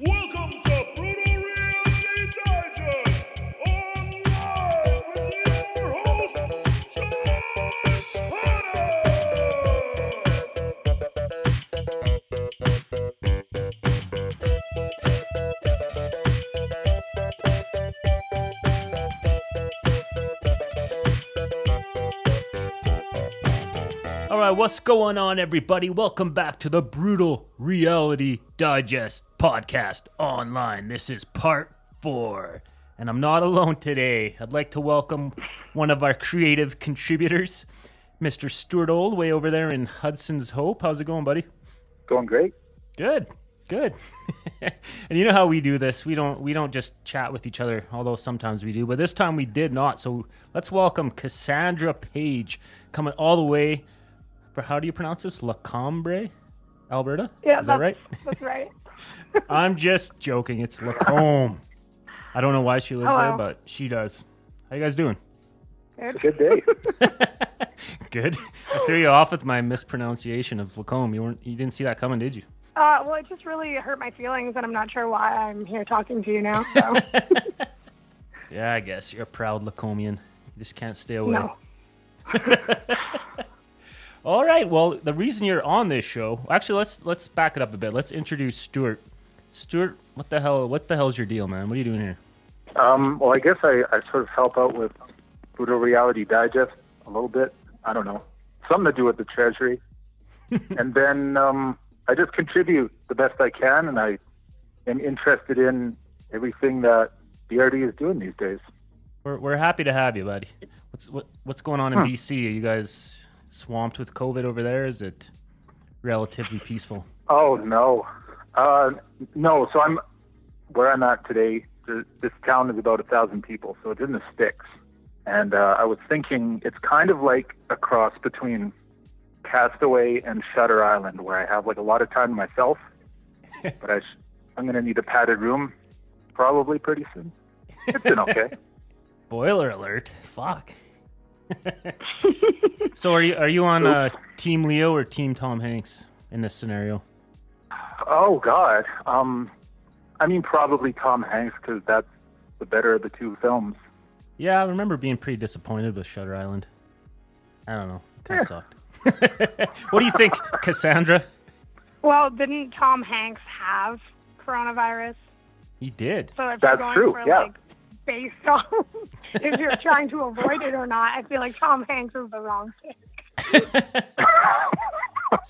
Welcome what's going on, everybody? Welcome back to the Brutal Reality Digest podcast online. This is part four, and I'm not alone today. I'd like to welcome one of our creative contributors, Mr. Stuart Old, way over there in Hudson's Hope. How's it going, buddy? Going great. Good, good. and you know how we do this? We don't we don't just chat with each other, although sometimes we do. But this time we did not. So let's welcome Cassandra Page, coming all the way. For how do you pronounce this? Lacombe, Alberta. Yeah, is that that's, right? That's right. I'm just joking. It's Lacombe. I don't know why she lives there, but she does. How you guys doing? Good. Good day. Good. I threw you off with my mispronunciation of Lacombe. You weren't. You didn't see that coming, did you? Uh, well, it just really hurt my feelings, and I'm not sure why I'm here talking to you now. So, Yeah, I guess you're a proud Lacomian. You just can't stay away. no. All right. Well, the reason you're on this show, actually, let's let's back it up a bit. Let's introduce Stuart. Stuart, what the hell? What the hell's your deal, man? What are you doing here? Um, well, I guess I, I sort of help out with Brutal Reality Digest a little bit. I don't know. Something to do with the Treasury. and then um, I just contribute the best I can, and I am interested in everything that BRD is doing these days. We're we're happy to have you, buddy. What's what what's going on in BC? Are you guys swamped with COVID over there? Is it relatively peaceful? Oh no, uh, no. So I'm where I'm at today. This town is about a thousand people, so it's in the sticks. And uh, I was thinking it's kind of like a cross between Castaway and Shutter Island, where I have like a lot of time to myself, but I sh- I'm going to need a padded room probably pretty soon. It's been okay. Boiler alert! Fuck. so are you are you on uh, Team Leo or Team Tom Hanks in this scenario? oh God. Um, I mean probably Tom Hanks because that's the better of the two films. Yeah, I remember being pretty disappointed with Shutter Island. I don't know, kind of sucked. what do you think, Cassandra? Well, didn't Tom Hanks have coronavirus? He did. So if That's you're going true, for yeah. like based on if you're trying to avoid it or not, I feel like Tom Hanks is the wrong pick.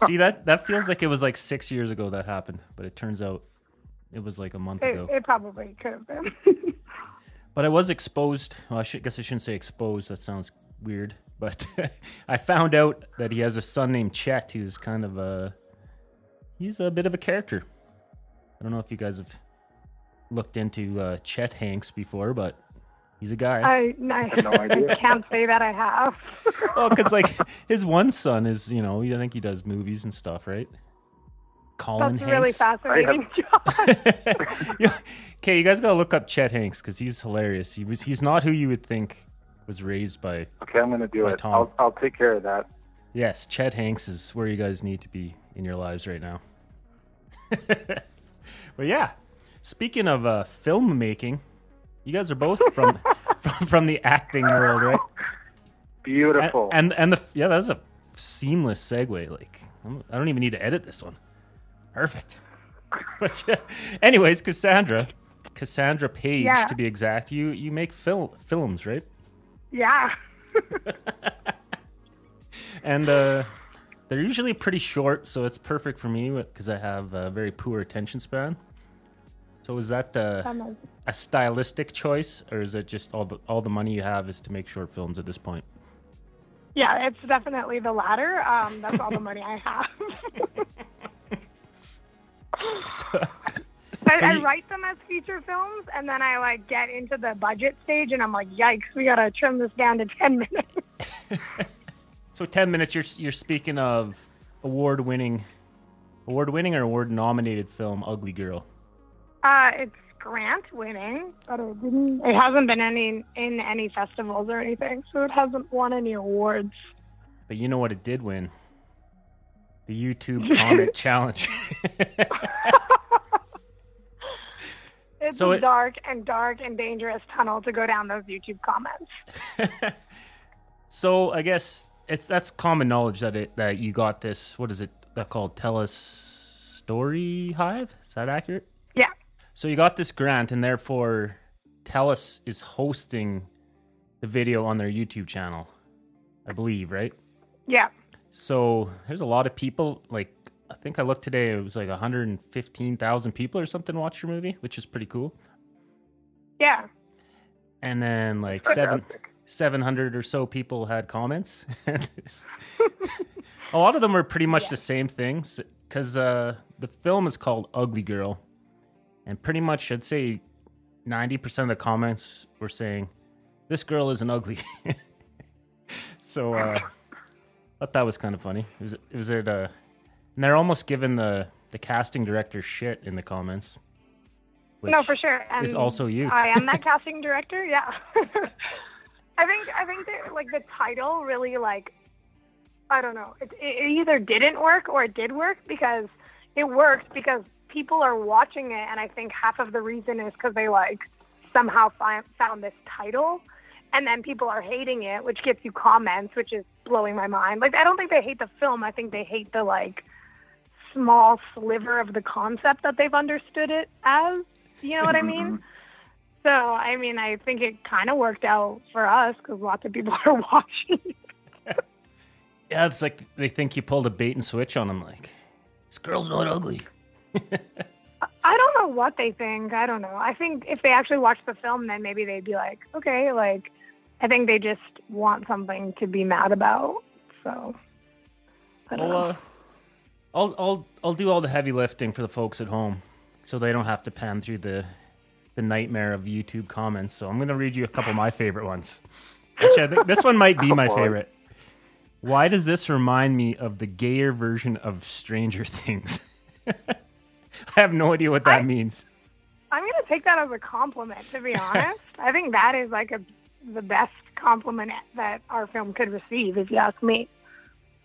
See that that feels like it was like six years ago that happened, but it turns out it was like a month It, ago. it probably could have been. But I was exposed. Well, I should, guess I shouldn't say exposed. That sounds weird. But I found out that he has a son named Chet. Who's kind of a he's a bit of a character. I don't know if you guys have looked into uh, Chet Hanks before, but he's a guy. I, I, no idea. can't say that I have. Oh, because like his one son is, you know, I think he does movies and stuff, right? Colin That's really Hanks. fascinating, John. Okay, you guys gotta look up Chet Hanks because he's hilarious. He was he's not who you would think was raised by. Okay, I'm going to do By it. Tom. I'll I'll take care of that. Yes, Chet Hanks is where you guys need to be in your lives right now. but yeah, speaking of uh, filmmaking, you guys are both from from, from the acting world, right? Beautiful. and and the yeah, that was a seamless segue. Like I'm- don't even need to edit this one. Perfect. But uh, anyways, Cassandra, Cassandra Page Yeah. to be exact. You you make fil- films, right? yeah. And uh, they're usually pretty short, so it's perfect for me because I have a very poor attention span. So is that I'm a- stylistic choice, or is it just all the all the money you have is to make short films at this point? Yeah, it's definitely the latter. Um, that's all the money I have. So, I, So I you- write them as feature films, and then I like get into the budget stage, and I'm like, yikes, we gotta trim this down to ten minutes. so ten minutes. You're you're speaking of award winning, award winning or award nominated film Ugly Girl. Uh, it's grant winning, but it didn't. It hasn't been any in any festivals or anything, so it hasn't won any awards. But you know what it did win? The YouTube comment challenge. It's So a it- dark and dark and dangerous tunnel to go down those YouTube comments. So I guess it's that's common knowledge that it that you got this. What is it that called? Telus Story Hive. Is that accurate? Yeah. So you got this grant, and therefore Telus is hosting the video on their YouTube channel. I believe, right? Yeah. So there's a lot of people. Like I think I looked today, it was like 115,000 people or something watch your movie, which is pretty cool. Yeah. And then like seven. 700 or so people had comments. a lot of them were pretty much the same things because uh, the film is called Ugly Girl. And pretty much, I'd say 90% of the comments were saying, This girl isn't ugly. so uh, I thought that was kind of funny. It was, it was it, uh, and they're almost giving the, the casting director shit in the comments. no, for sure. And is also you. I am that casting director. Yeah. I think I think that like the title really like I don't know. It, it either didn't work or it did work because it worked because people are watching it, and I think half of the reason is because they like somehow find, found this title, and then people are hating it, which gets you comments, which is blowing my mind. Like I don't think they hate the film. I think they hate the like small sliver of the concept that they've understood it as. You know what I mean? Mm-hmm. So, I mean, I think it kind of worked out for us because lots of people are watching. Yeah, it's like they think you pulled a bait and switch on them. Like, this girl's not ugly. I don't know what they think. I don't know. I think if they actually watched the film, then maybe they'd be like, okay, like, I think they just want something to be mad about. So, I don't Well, know. uh, I'll I'll I'll do all the heavy lifting for the folks at home, so they don't have to pan through the the nightmare of YouTube comments. So I'm gonna read you a couple of my favorite ones. Actually, I think this one might be my boy. favorite. Why does this remind me of the gayer version of Stranger Things? I have no idea what that I- means. I'm going to take that as a compliment, to be honest. I think that is like a the best compliment that our film could receive, if you ask me.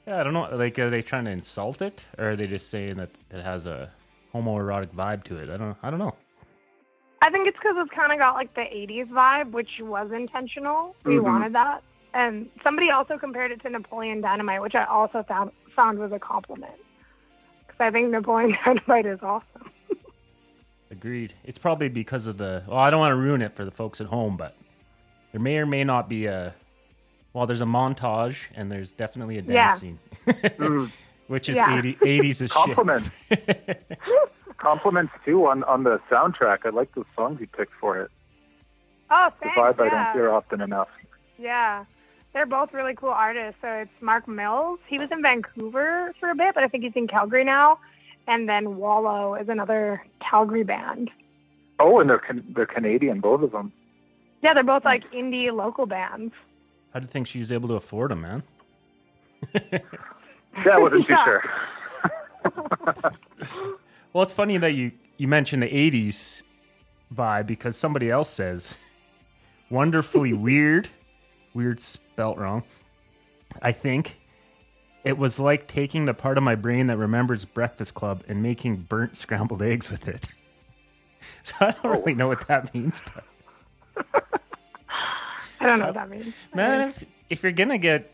Yeah, I don't know. Like, are they trying to insult it, or are they just saying that it has a homoerotic vibe to it? I don't. I don't know. I think it's because it's kind of got like the 80s vibe, which was intentional. We Mhm. wanted that. And somebody also compared it to Napoleon Dynamite, which I also found, found was a compliment. Because I think Napoleon Dynamite is awesome. Agreed. It's probably because of the. Well, I don't want to ruin it for the folks at home, but there may or may not be a. Well, there's a montage and there's definitely a dance Yeah. scene, Mm. which is Yeah. 80, 80s as Compliments. shit. Compliments too on on the soundtrack. I like those songs you picked for it. Oh, The thanks. vibe I don't hear often enough. Yeah. They're both really cool artists. So it's Mark Mills. He was in Vancouver for a bit, but I think he's in Calgary now. And then Wallow is another Calgary band. Oh, and they're can- they're Canadian, both of them. Yeah, they're both like indie local bands. How do you think she was able to afford them, man? Yeah, I wasn't too Yeah. sure. Well, it's funny that you you mentioned the 80s vibe because somebody else says wonderfully weird, weird spelt wrong. I think it was like taking the part of my brain that remembers Breakfast Club and making burnt scrambled eggs with it. So I don't really know what that means, but I don't know what that means. man, if, if you're gonna get,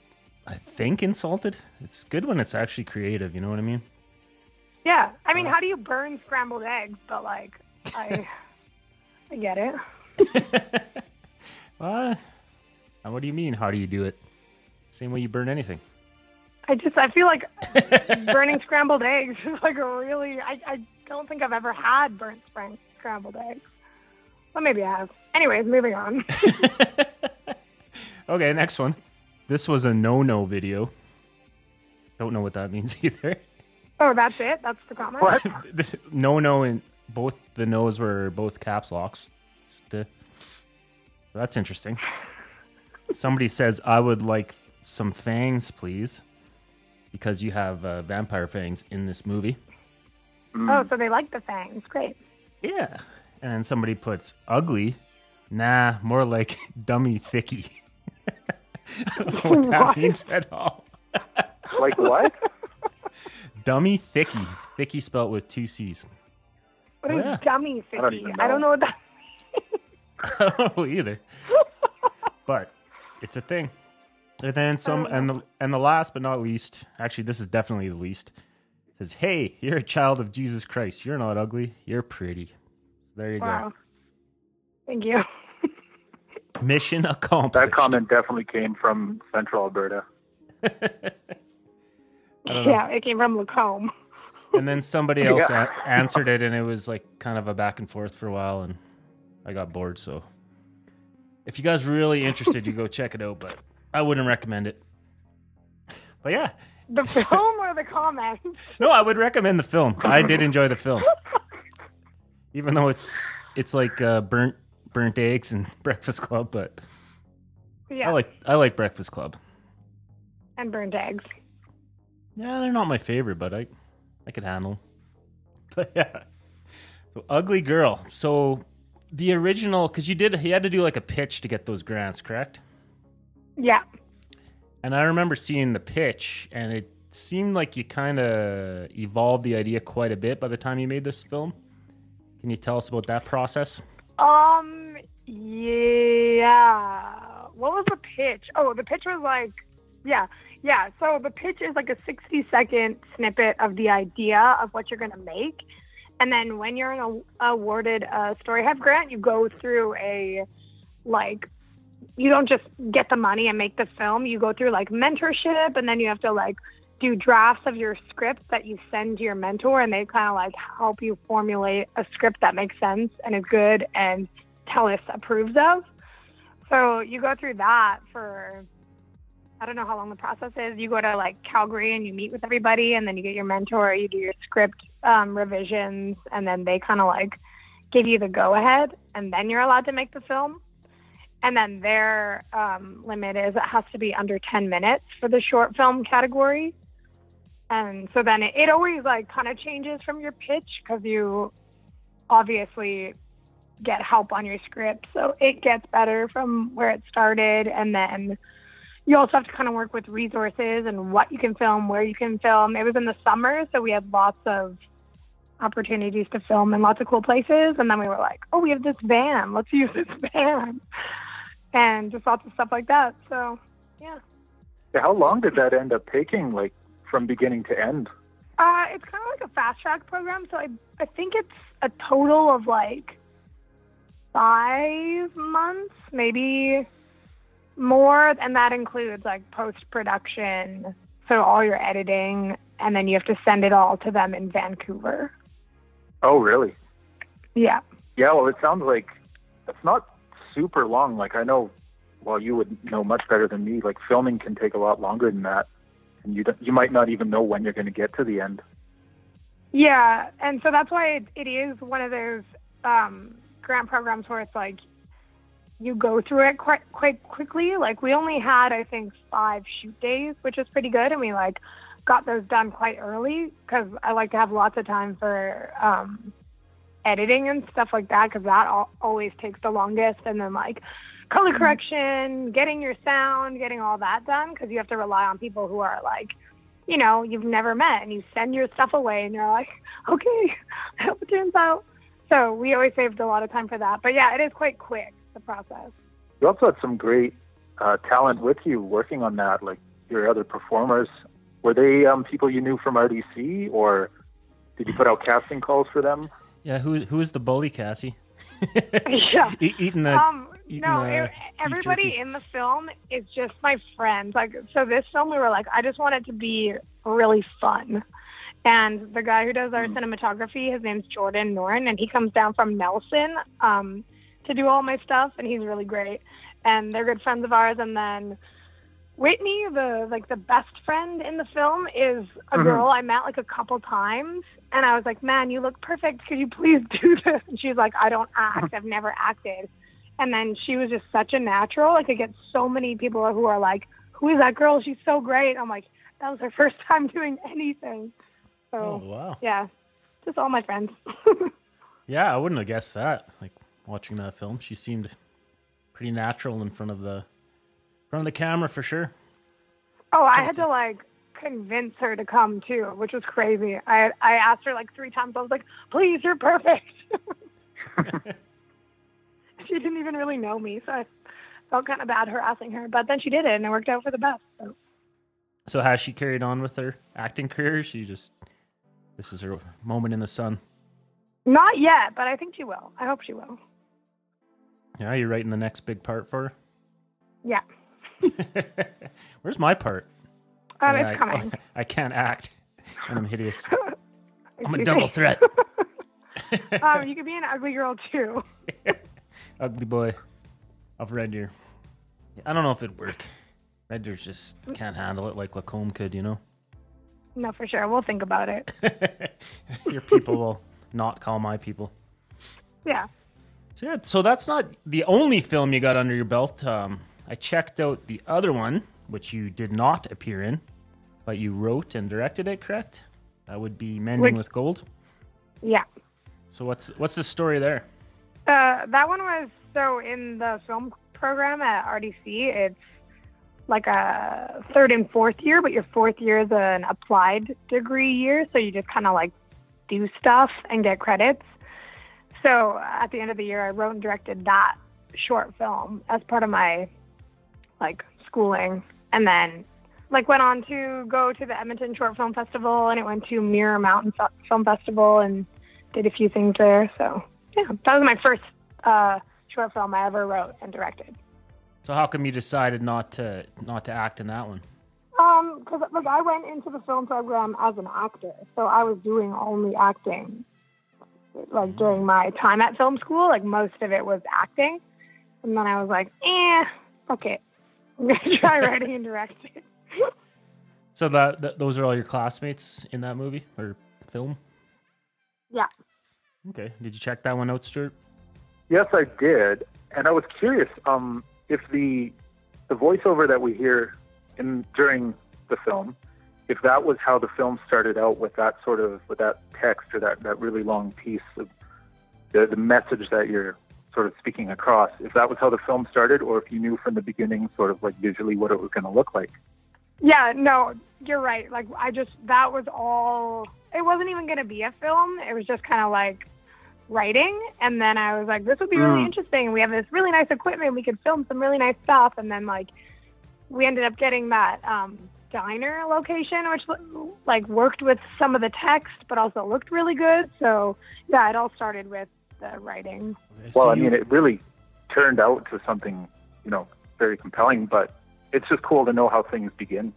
I think insulted, it's good when it's actually creative. You know what I mean? Yeah, I mean, uh, how do you burn scrambled eggs? But like, I, I get it. Uh, what do you mean? How do you do it? Same way you burn anything. I just, I feel like burning scrambled eggs is like a really. I, I don't think I've ever had burnt scram- scrambled eggs. Well, maybe I have. Anyways, moving on. Okay, next one. This was a no-no video. Don't know what that means either. oh, that's it. That's the comment. What? this no-no and both the no's were both caps locks. The- that's interesting. Somebody says, "I would like some fangs, please," because you have uh, vampire fangs in this movie. Oh, so they like the fangs. Great. Yeah. And then somebody puts ugly. Nah, more like dummy thicky. I don't know what that What? means at all. Like what? Dummy thicky. Thicky spelt with two C's. What is Oh, yeah. dummy I don't thicky? I don't know. know what that I don't know either. but it's a thing. And then some, and the and the last but not least, actually, this is definitely the least. Says, "Hey, you're a child of Jesus Christ. You're not ugly. You're pretty." There you Wow. Thank you. Mission accomplished. That comment definitely came from Central Alberta. I don't know. Yeah, it came from Lacombe. And then somebody else Yeah. a- answered it, and it was like kind of a back and forth for a while, and I got bored. So, if you guys are really interested, you go check it out. But I wouldn't recommend it. But yeah, The film or the comments? no, I would recommend the film. I did enjoy the film, even though it's it's like uh, burnt burnt eggs and Breakfast Club. But Yeah, I like I like Breakfast Club. and burnt eggs. Yeah, they're not my favorite, but I I could handle. But yeah, so ugly girl. So the original, because you did, you had to do like a pitch to get those grants, correct? Yeah. And I remember seeing the pitch, and it seemed like you kind of evolved the idea quite a bit by the time you made this film. Can you tell us about that process? Um. Yeah. What was the pitch? Oh, the pitch was like, yeah, yeah. So the pitch is like a sixty-second snippet of the idea of what you're gonna make, and then when you're an, awarded a uh, Story Hub grant, you go through a like. You don't just get the money and make the film. You go through like mentorship, and then you have to like do drafts of your script that you send to your mentor, and they kind of like help you formulate a script that makes sense and is good and Telus approves of. So you go through that for I don't know how long the process is. You go to like Calgary and you meet with everybody, and then you get your mentor. You do your script um, revisions, and then they kind of like give you the go ahead, and then you're allowed to make the film. And then their um, limit is it has to be under 10 minutes for the short film category. And so then it, it always like kind of changes from your pitch because you obviously get help on your script. So it gets better from where it started. And then you also have to kind of work with resources and what you can film, where you can film. It was in the summer, so we had lots of opportunities to film in lots of cool places. And then we were like, oh, we have this van. Let's use this van. And just lots of stuff like that. So, yeah. How long did that end up taking, like from beginning to end? Uh, it's kind of like a fast track program. So I, I think it's a total of like five months, maybe more. And that includes like post production. So all your editing, and then you have to send it all to them in Vancouver. Oh, really? Yeah. Yeah. Well, it sounds like it's not super long. Like I know, well, you would know much better than me. Like filming can take a lot longer than that, and you don't, you might not even know when you're going to get to the end. Yeah, and so that's why it, it is one of those um, grant programs where it's like you go through it quite quite quickly. Like we only had I think five shoot days, which is pretty good, and we like got those done quite early because I like to have lots of time for um, editing and stuff like that because that al- always takes the longest, and then like color correction, getting your sound, getting all that done because you have to rely on people who are like you know, you've never met and you send your stuff away and you're like, okay, I hope it turns out. So we always saved a lot of time for that. But yeah, it is quite quick, the process. You also had some great uh, talent with you working on that, like your other performers. Were they um, people you knew from RDC, or did you put out casting calls for them? Yeah, who who is the bully, Cassie? yeah. E- eating the Um, eating no, the it, everybody in the film is just my friends. Like, so this film, we were like, I just want it to be really fun. And the guy who does our cinematography, his name's Jordan Noren, and he comes down from Nelson um, to do all my stuff, and he's really great. And they're good friends of ours. And then Whitney, the like the best friend in the film, is a Mhm. girl I met like a couple times, and I was like, "Man, you look perfect. Could you please do this?" And she's like, "I don't act. I've never acted." And then she was just such a natural. Like I get so many people who are like, "Who is that girl? She's so great." I'm like, "That was her first time doing anything." Oh So wow. yeah, just all my friends. Yeah, I wouldn't have guessed that. Like watching that film, she seemed pretty natural in front of the of the camera for sure. Oh, I had to like convince her to come too, which was crazy. I I asked her like three times. I was like, "Please, you're perfect." she didn't even really know me, so I felt kind of bad harassing her. But then she did it, and it worked out for the best. So. So has she carried on with her acting career? She just this is her moment in the sun. Not yet, but I think she will. I hope she will. Yeah, you're writing the next big part for her. Yeah. Where's my part? um, it's I, coming. I can't act, and I'm hideous. I'm a double threat. um, you could be an ugly girl too. Ugly boy of Red Deer. I don't know if it'd work. Red Deer just can't handle it like Lacombe could, you know. No, for sure. We'll think about it. Your people will not call my people. Yeah. So yeah, so that's not the only film you got under your belt. Um, I checked out the other one, which you did not appear in, but you wrote and directed it. Correct? That would be Mending with Gold. Yeah. So what's what's the story there? Uh, that one was so in the film program at RDC. It's like a third and fourth year, but your fourth year is an applied degree year, so you just kind of like do stuff and get credits. So at the end of the year, I wrote and directed that short film as part of my like schooling, and then like went on to go to the Edmonton Short Film Festival, and it went to Mirror Mountain Film Festival, and did a few things there. So yeah, that was my first uh, short film I ever wrote and directed. So how come you decided not to not to act in that one? Um, because like I went into the film program as an actor, so I was doing only acting. Like during my time at film school, like most of it was acting, and then I was like, eh, fuck it, try writing and directing. So that, that those are all your classmates in that movie or film? Yeah. Okay. Did you check that one out, Stuart? Yes, I did, and I was curious um, if the the voiceover that we hear in during the film, if that was how the film started out with that sort of with that text or that that really long piece of the the message that you're sort of speaking across. If that was how the film started, or if you knew from the beginning, sort of like visually what it was going to look like. Yeah, no, you're right. Like I just that was all. It wasn't even gonna be a film. It was just kind of like writing, and then I was like, this would be really Mm. interesting. We have this really nice equipment. We could film some really nice stuff, and then like we ended up getting that um, diner location, which like worked with some of the text, but also looked really good. So yeah, it all started with the writing. Okay, Well, so I you- mean, it really turned out to something, you know, very compelling. But it's just cool to know how things begin.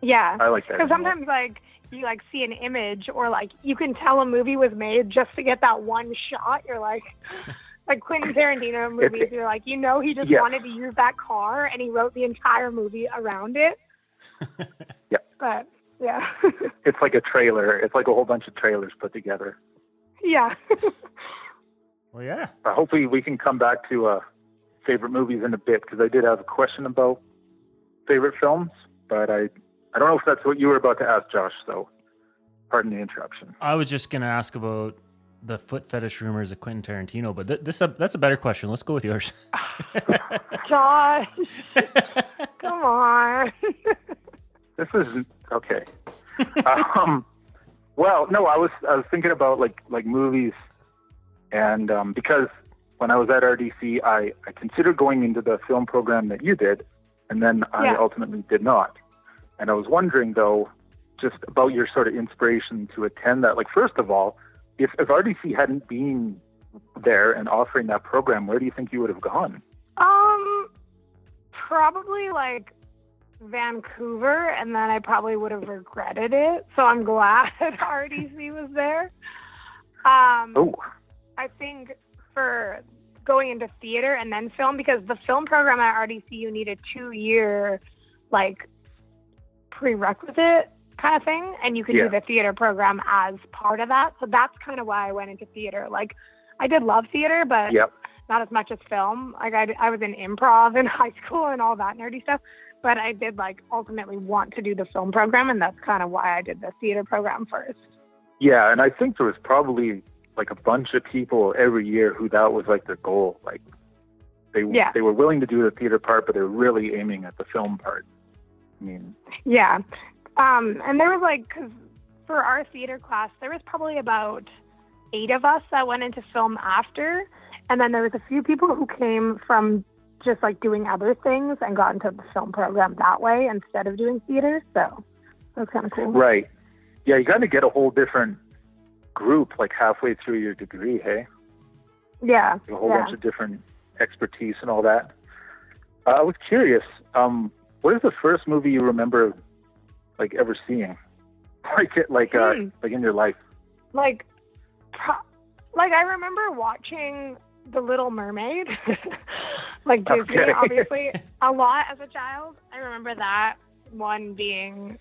Yeah. I like that. Because sometimes, like, you like see an image, or like you can tell a movie was made just to get that one shot. You're like, like Quentin Tarantino movies. You're like, you know, he just Yeah. wanted to use that car, and he wrote the entire movie around it. Yeah. But yeah, it's like a trailer. It's like a whole bunch of trailers put together. Yeah. Well, yeah. Uh, hopefully, we can come back to uh, favorite movies in a bit because I did have a question about favorite films, but I I don't know if that's what you were about to ask, Josh. So, pardon the interruption. I was just gonna ask about the foot fetish rumors of Quentin Tarantino, but th- this that's a better question. Let's go with yours. Josh, come on. This is okay. um, well, no, I was I was thinking about like like movies, and um, because when I was at RDC, I I considered going into the film program that you did, and then I Yeah. ultimately did not. And I was wondering though, just about your sort of inspiration to attend that. Like first of all, if if RDC hadn't been there and offering that program, where do you think you would have gone? Um, probably like Vancouver, and then I probably would have regretted it. So I'm glad that RDC was there. Um, Oh, I think for going into theater and then film, because the film program at RDC, you need a two-year like prerequisite kind of thing, and you could Yeah. do the theater program as part of that. So that's kind of why I went into theater. Like, I did love theater, but yep. not as much as film. Like I, I was in improv in high school and all that nerdy stuff, but I did like ultimately want to do the film program, and that's kind of why I did the theater program first. Yeah, and I think there was probably like a bunch of people every year who that was like their goal. Like they Yeah. they were willing to do the theater part, but they were really aiming at the film part. I mean, Yeah, um, and there was like because for our theater class, there was probably about eight of us that went into film after. And then there was a few people who came from just like doing other things and got into the film program that way instead of doing theater. So that's kind of cool. Right. Yeah, you got to get a whole different group like halfway through your degree, hey? Yeah. A whole yeah. bunch of different expertise and all that. Uh, I was curious, um, what is the first movie you remember like ever seeing? Like it like uh Hmm. like in your life. like pro- like I remember watching The Little Mermaid, like Disney, Okay. obviously, a lot as a child. I remember that one being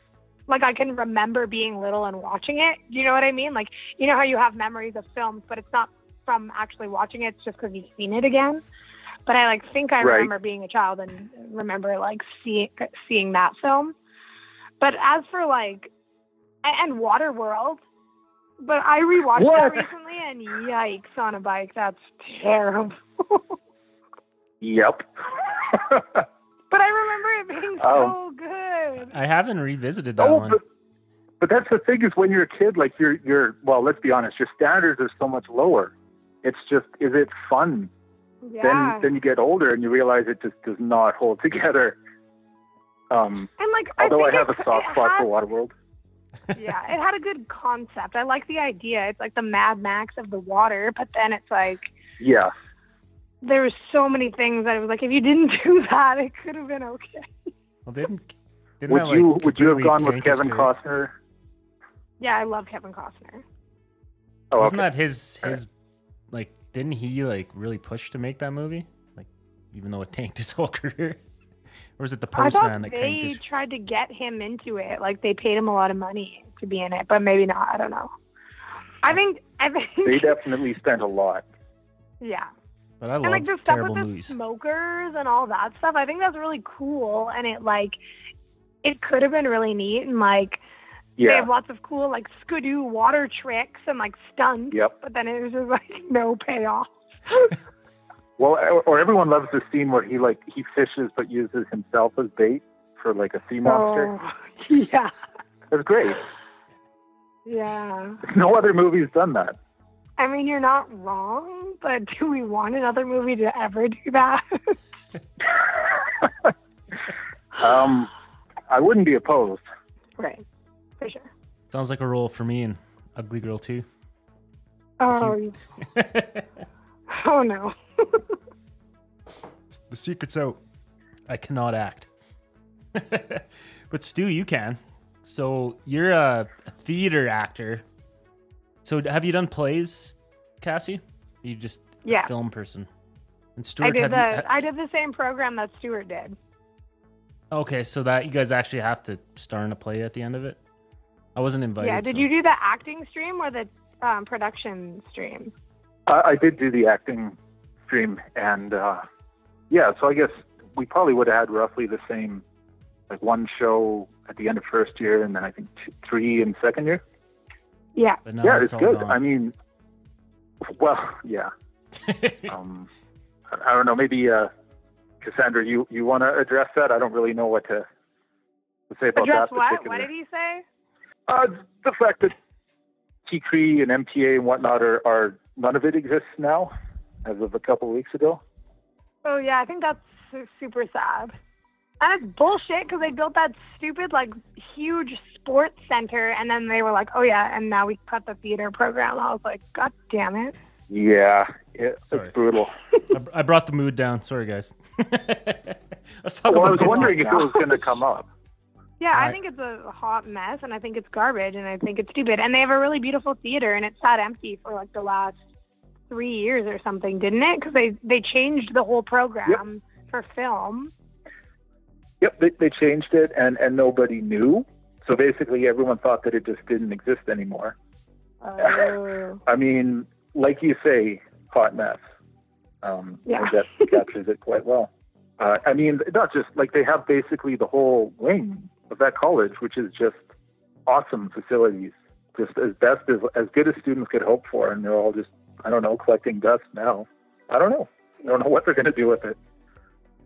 like I can remember being little and watching it. You know what I mean? Like you know how you have memories of films, but it's not from actually watching it; it's just because you've seen it again. But I like think I Right. remember being a child and remember like seeing seeing that film. But as for like and Waterworld, but I rewatched What? that recently, and yikes on a bike, that's terrible. Yep. But I remember it being Oh. so good. I haven't revisited that oh, one. but, but that's the thing is when you're a kid, like you're you're well, let's be honest, your standards are so much lower. It's just is it fun? Yeah. Then then you get older and you realize it just does not hold together. Um and like, although I, think have a soft spot had- for Waterworld. Yeah, it had a good concept. I like the idea. It's like the Mad Max of the water, but then it's like Yeah. there was so many things that it was like if you didn't do that, it could have been okay. Well, didn't didn't Would that, like, you would you have gone with Kevin? Costner? Yeah, I love Kevin Costner. Oh, Wasn't okay. that his his like? Didn't he like really push to make that movie? Like, even though it tanked his whole career, or was it the postman thought that they cranked his? tried to get him into it. Like they paid him a lot of money to be in it, but maybe not. I don't know. I think I think They definitely spent a lot. yeah. But I and love like the stuff terrible with the smokers and all that stuff, I think that's really cool. And it like it could have been really neat and like they have lots of cool like skidoo water tricks and like stunts. Yep. But then it was just like no payoff. Well, or, or everyone loves the scene where he like he fishes but uses himself as bait for like a sea monster. Oh, yeah. It's great. Yeah. No other movie's done that. I mean, you're not wrong, but do we want another movie to ever do that? Um, I wouldn't be opposed. right. For sure. Sounds like a role for me in Ugly Girl too. Oh, oh no. the secret's out. I cannot act. but Stu, you can. So you're a, a theater actor. So have you done plays, Cassie? Are you just Yeah. a film person? And I Stuart, did have the you? ha- I did the same program that Stuart did. okay, so that you guys actually have to star in a play at the end of it. I wasn't invited. yeah. Did so- you do the acting stream or the um, production stream? I, I did do the acting stream, and uh, yeah, so I guess we probably would have had roughly the same, like one show at the end of first year, and then I think two, three in second year. Yeah. But no, yeah, it's it's good. gone. I mean, well, yeah. Um, I- I don't know. Maybe uh, Cassandra, you you want to address that? I don't really know what to, to say about Address that what? What did he say? Uh, the fact that TCRE and MTA and whatnot are, are none of it exists now, as of a couple of weeks ago. Oh yeah, I think that's super sad. And it's bullshit because they built that stupid like huge sports center, and then they were like, "Oh yeah," and now we cut the theater program. I was like, "God damn it!" Yeah, it, it's brutal. I, brought the mood down. Sorry, guys. Let's talk Well, I was wondering things if it was going to come up. Yeah, I think it's a hot mess, and I think it's garbage, and I think it's stupid. And they have a really beautiful theater, and it sat empty for like the last three years or something, didn't it? Because they they changed the whole program for film. Yep, they, they changed it, and, and nobody knew. So basically, everyone thought that it just didn't exist anymore. Oh. I mean, like you say, hot mess. Um, Yeah. that captures it quite well. Uh, I mean, not just like they have basically the whole wing of that college, which is just awesome facilities, just as best as as good as students could hope for, and they're all just I don't know collecting dust now. I don't know. I don't know what they're going to do with it.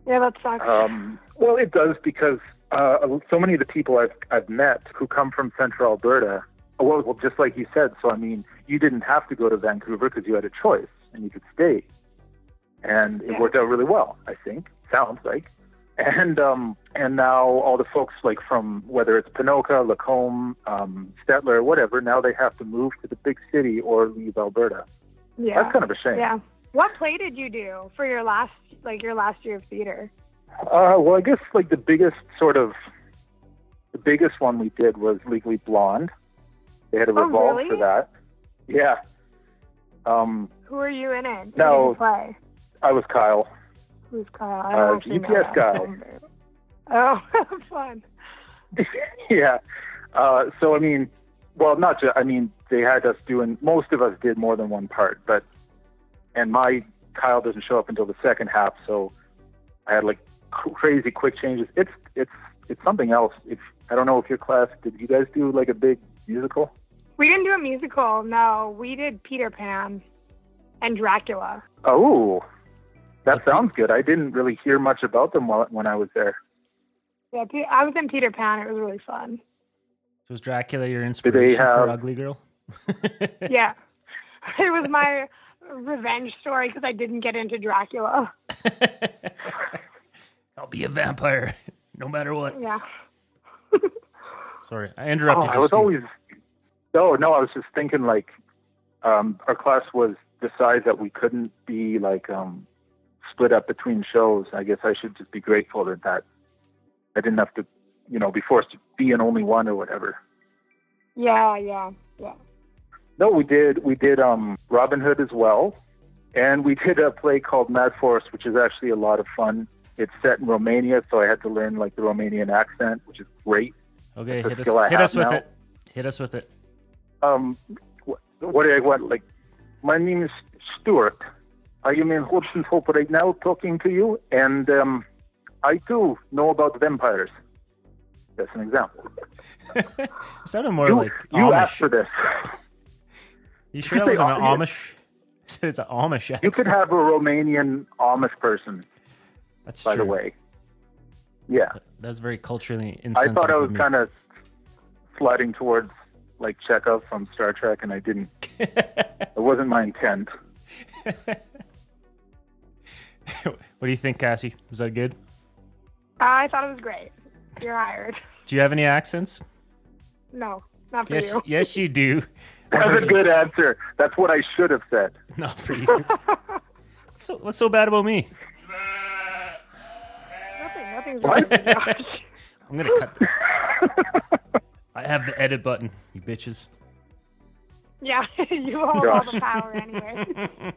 yeah, that sucks. Um, well, it does because uh, so many of the people I've I've met who come from Central Alberta. Well, well, just like you said. So I mean, you didn't have to go to Vancouver because you had a choice and you could stay. and it Yeah. worked out really well. I think sounds like, and um, and now all the folks like from whether it's Ponoka, Lacombe, um, Stettler, whatever, now they have to move to the big city or leave Alberta. Yeah. That's kind of a shame. Yeah. What play did you do for your last like your last year of theater? Uh, well, I guess like the biggest sort of the biggest one we did was Legally Blonde. They had a Oh, revolve really? for that. Yeah. Um, Who are you in it? No. play? I was Kyle. Who's Kyle? I Uh, don't actually know UPS. Kyle. Oh, fun. yeah. Uh, so I mean, well, not just. I mean, they had us doing. Most of us did more than one part, but and my Kyle doesn't show up until the second half, so I had like crazy quick changes. It's it's it's something else. If I don't know if your class did you guys do like a big musical? We didn't do a musical. No, we did Peter Pan and Dracula. Oh, that sounds good. I didn't really hear much about them while, when I was there. Yeah, I was in Peter Pan. It was really fun. So is Dracula your inspiration have- for Ugly Girl? Yeah, it was my revenge story because I didn't get into Dracula. I'll be a vampire, no matter what. Yeah. Sorry, I Oh, interrupted I you. was Steve. always. No, no, I was just thinking like, um, our class was the size that we couldn't be like um, split up between shows. I guess I should just be grateful that that I didn't have to, you know, be forced to be an only one or whatever. Yeah, yeah, yeah. No, we did. We did um, Robin Hood as well, and we did a play called Mad Forest, which is actually a lot of fun. It's set in Romania, so I had to learn like the Romanian accent, which is great. Okay, hit us, hit us with now. it. Hit us with it. Um, what, what do I want? Like, my name is Stuart. I am in Hudson Hope right now talking to you, and um, I too know about vampires. That's an example. It sounded more You, like you Amish. asked for this. You sure that wasn't an Amish? Amish? I said it's an Amish accent. You could have a Romanian Amish person, That's by true. the way. Yeah, That's very culturally insensitive. I thought I was kind of sliding towards like Chekov from Star Trek, and I didn't. It wasn't my intent. what do you think, Cassie? Was that good? I thought it was great. You're hired. Do you have any accents? No, not for Yes, you. yes, you do. That's a good answer. That's what I should have said. Not for you. so, what's so bad about me? Nothing, nothing's wrong with Josh. I'm gonna cut. The... I have the edit button, you bitches. Yeah, you hold all the power anyway.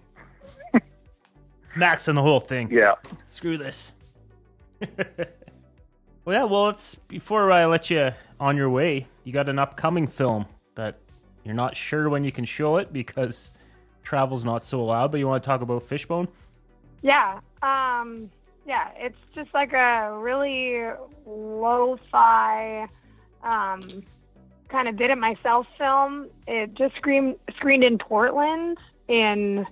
Max on the whole thing. Yeah. Screw this. Well, yeah. Well, it's before I let you on your way. You got an upcoming film that you're not sure when you can show it because travel's not so allowed. But you want to talk about Fishbone? Yeah. Um yeah, it's just like a really lo-fi um kind of did it myself film. It just screened screened in Portland in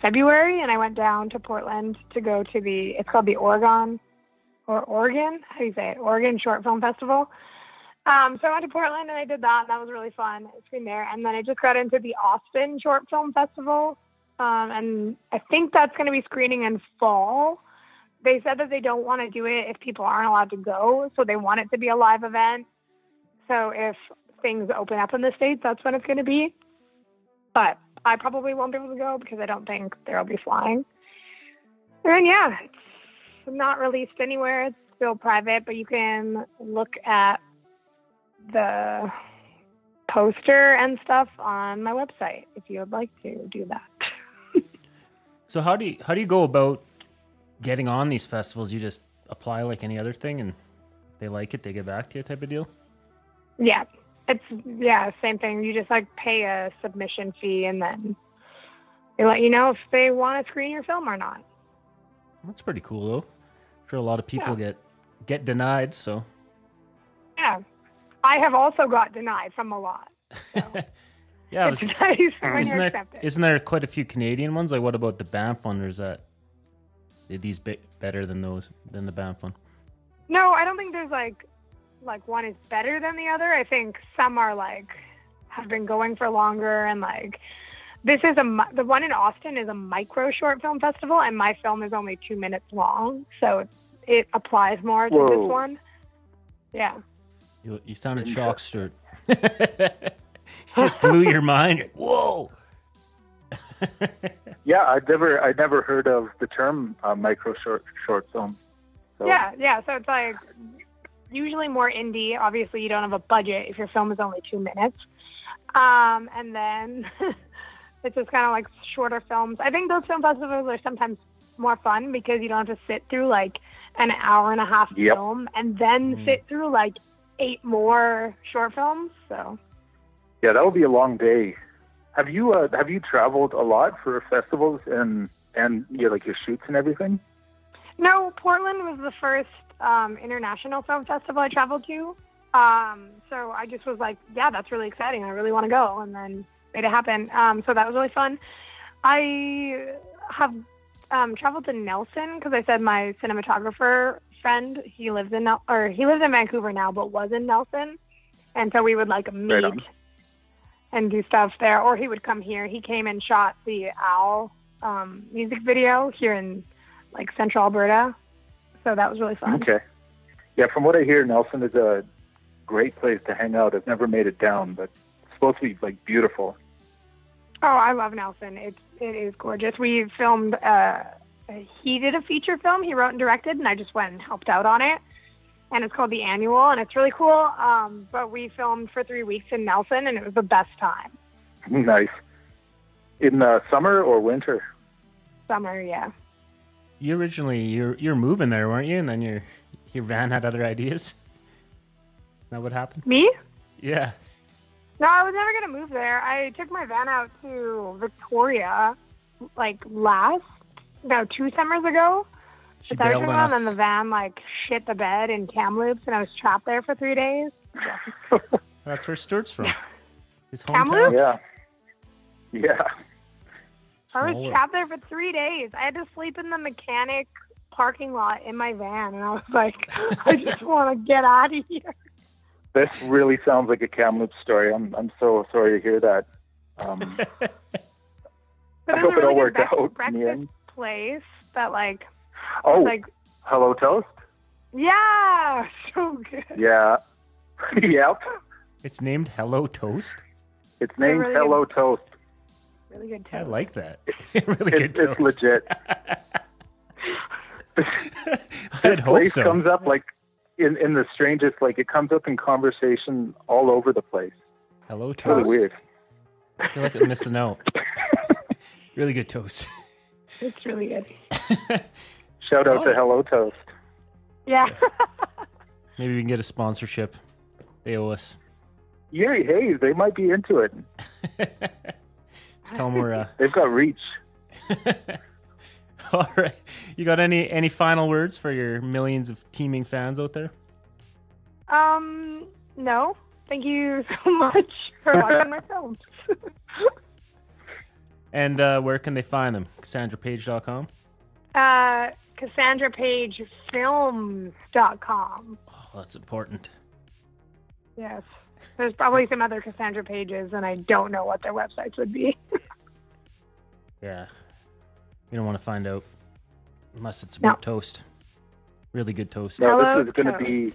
February and I went down to Portland to go to the it's called the Oregon or Oregon, how do you say it? Oregon Short Film Festival. Um, so I went to Portland and I did that and that was really fun. I screened there and then I just got into the Austin Short Film Festival um, and I think that's going to be screening in fall. They said that they don't want to do it if people aren't allowed to go, so they want it to be a live event. So if things open up in the states, that's when it's going to be. But I probably won't be able to go because I don't think they'll be flying. And yeah, it's not released anywhere. It's still private, but you can look at the poster and stuff on my website if you would like to do that. So how do you how do you go about getting on these festivals? You just apply like any other thing, and they like it, they get back to you, type of deal. Yeah, it's yeah, same thing. You just like pay a submission fee, and then they let you know if they want to screen your film or not. That's pretty cool, though. I'm sure a lot of people Yeah. get get denied. So Yeah, I have also got denied from a lot. yeah, I It's was, nice isn't there accepted. isn't there quite a few Canadian ones? Like, what about the Banff one? Or is that are these bit better than those than the Banff one? No, I don't think there's like like one is better than the other. I think some are like have been going for longer and like this is a the one in Austin is a micro short film festival, and my film is only two minutes long, so it, it applies more to this one. Yeah. You, you sounded shocked, Stuart. Just blew your mind. Whoa. Yeah, I'd never I'd never heard of the term uh, micro short short film. So, Yeah, yeah. So it's like usually more indie. Obviously, you don't have a budget if your film is only two minutes. Um, and then it's just kind of like shorter films. I think those film festivals are sometimes more fun because you don't have to sit through like an hour and a half Yep. film and then Mm. sit through like eight more short films. So Yeah, that would be a long day. Have you uh, have you traveled a lot for festivals and and yeah, like your shoots and everything? no, Portland was the first um, international film festival I traveled to. Um, so I just was like, yeah, that's really exciting. I really want to go, and then made it happen. Um, so that was really fun. I have um, traveled to Nelson because I said my cinematographer friend he lives in Nel- or he lives in Vancouver now, but was in Nelson, and so we would like meet on. and do stuff there, or he would come here. He came and shot the Owl um, music video here in like Central Alberta, so that was really fun. Okay. Yeah, from what I hear, Nelson is a great place to hang out. I've never made it down, but it's supposed to be like beautiful. Oh, I love Nelson. It's it is gorgeous. We filmed. Uh, he did a feature film. He wrote and directed, and I just went and helped out on it. And it's called The Annual, and it's really cool. Um, but we filmed for three weeks in Nelson, and it was the best time. nice. In the summer or winter? Summer, yeah. You originally you're you're moving there, weren't you? And then your your van had other ideas. Is that what happened? Me? Yeah. No, I was never gonna move there. I took my van out to Victoria, like last no two summers ago. She It's our bailed turn on on, and the van like shit the bed in Kamloops, and I was trapped there for three days. That's where Stuart's from. His Kamloops? hometown. Yeah. Yeah. I was trapped there for three days. I had to sleep in the mechanic parking lot in my van, and I was like, I just want to get out of here. This really sounds like a Kamloops story. I'm I'm so sorry to hear that. Um, I hope a it all really worked good bre- out in the breakfast end. place that like, Oh, like, Hello Toast? yeah, so good. Yeah. yep. It's named Hello Toast. It's named really Hello Toast. Really good I like that. really good It's, toast. it's legit. I'd hope place so. comes up like in, in the strangest like it comes up in conversation all over the place. Hello It's really weird. I feel like I missed a note. really good toast. It's really good. Shout out Oh. to Hello Toast. Yeah. Maybe we can get a sponsorship. They owe us. Yeah, hey, they might be into it. Just tell them we're. Uh... They've got reach. All right. You got any any final words for your millions of teeming fans out there? um, no. Thank you so much for watching my films. And uh, where can they find them? CassandraPage.com. Uh, CassandraPageFilms.com. Oh, that's important. Yes. There's probably some other Cassandra pages, and I don't know what their websites would be. Yeah. You don't want to find out unless it's about No. toast. Really good toast. No, Hello this is going to be.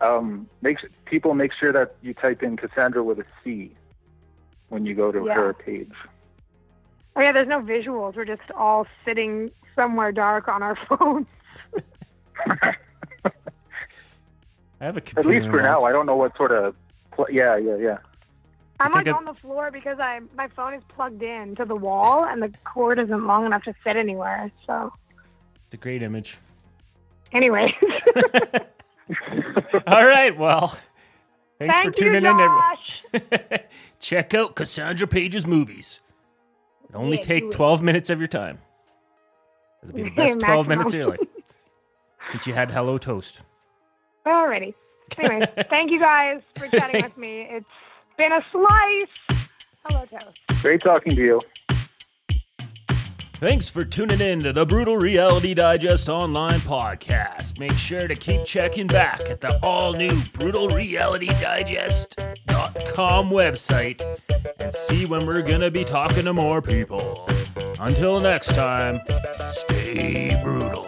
um, make su- people make sure that you type in Cassandra with a C when you go to Yeah. her page. Oh, yeah, there's no visuals. We're just all sitting somewhere dark on our phones. I have a At least for now. I don't know what sort of. Pl- yeah, yeah, yeah. I'm like on the floor because I my phone is plugged in to the wall, and the cord isn't long enough to fit anywhere. So, It's a great image. anyway, All right. Well, thanks thank for tuning you, in. everyone. Check out Cassandra Page's movies. It only Yeah, take. 12 minutes of your time. It'll be the best 12 minutes of your life since you had Hello Toast. Alrighty. Anyway, thank you guys for chatting with me. It's been a slice. Hello, Toast. Great talking to you. Thanks for tuning in to the Brutal Reality Digest online podcast. Make sure to keep checking back at the all new brutalrealitydigest.com website and see when we're gonna be talking to more people. Until next time, stay brutal.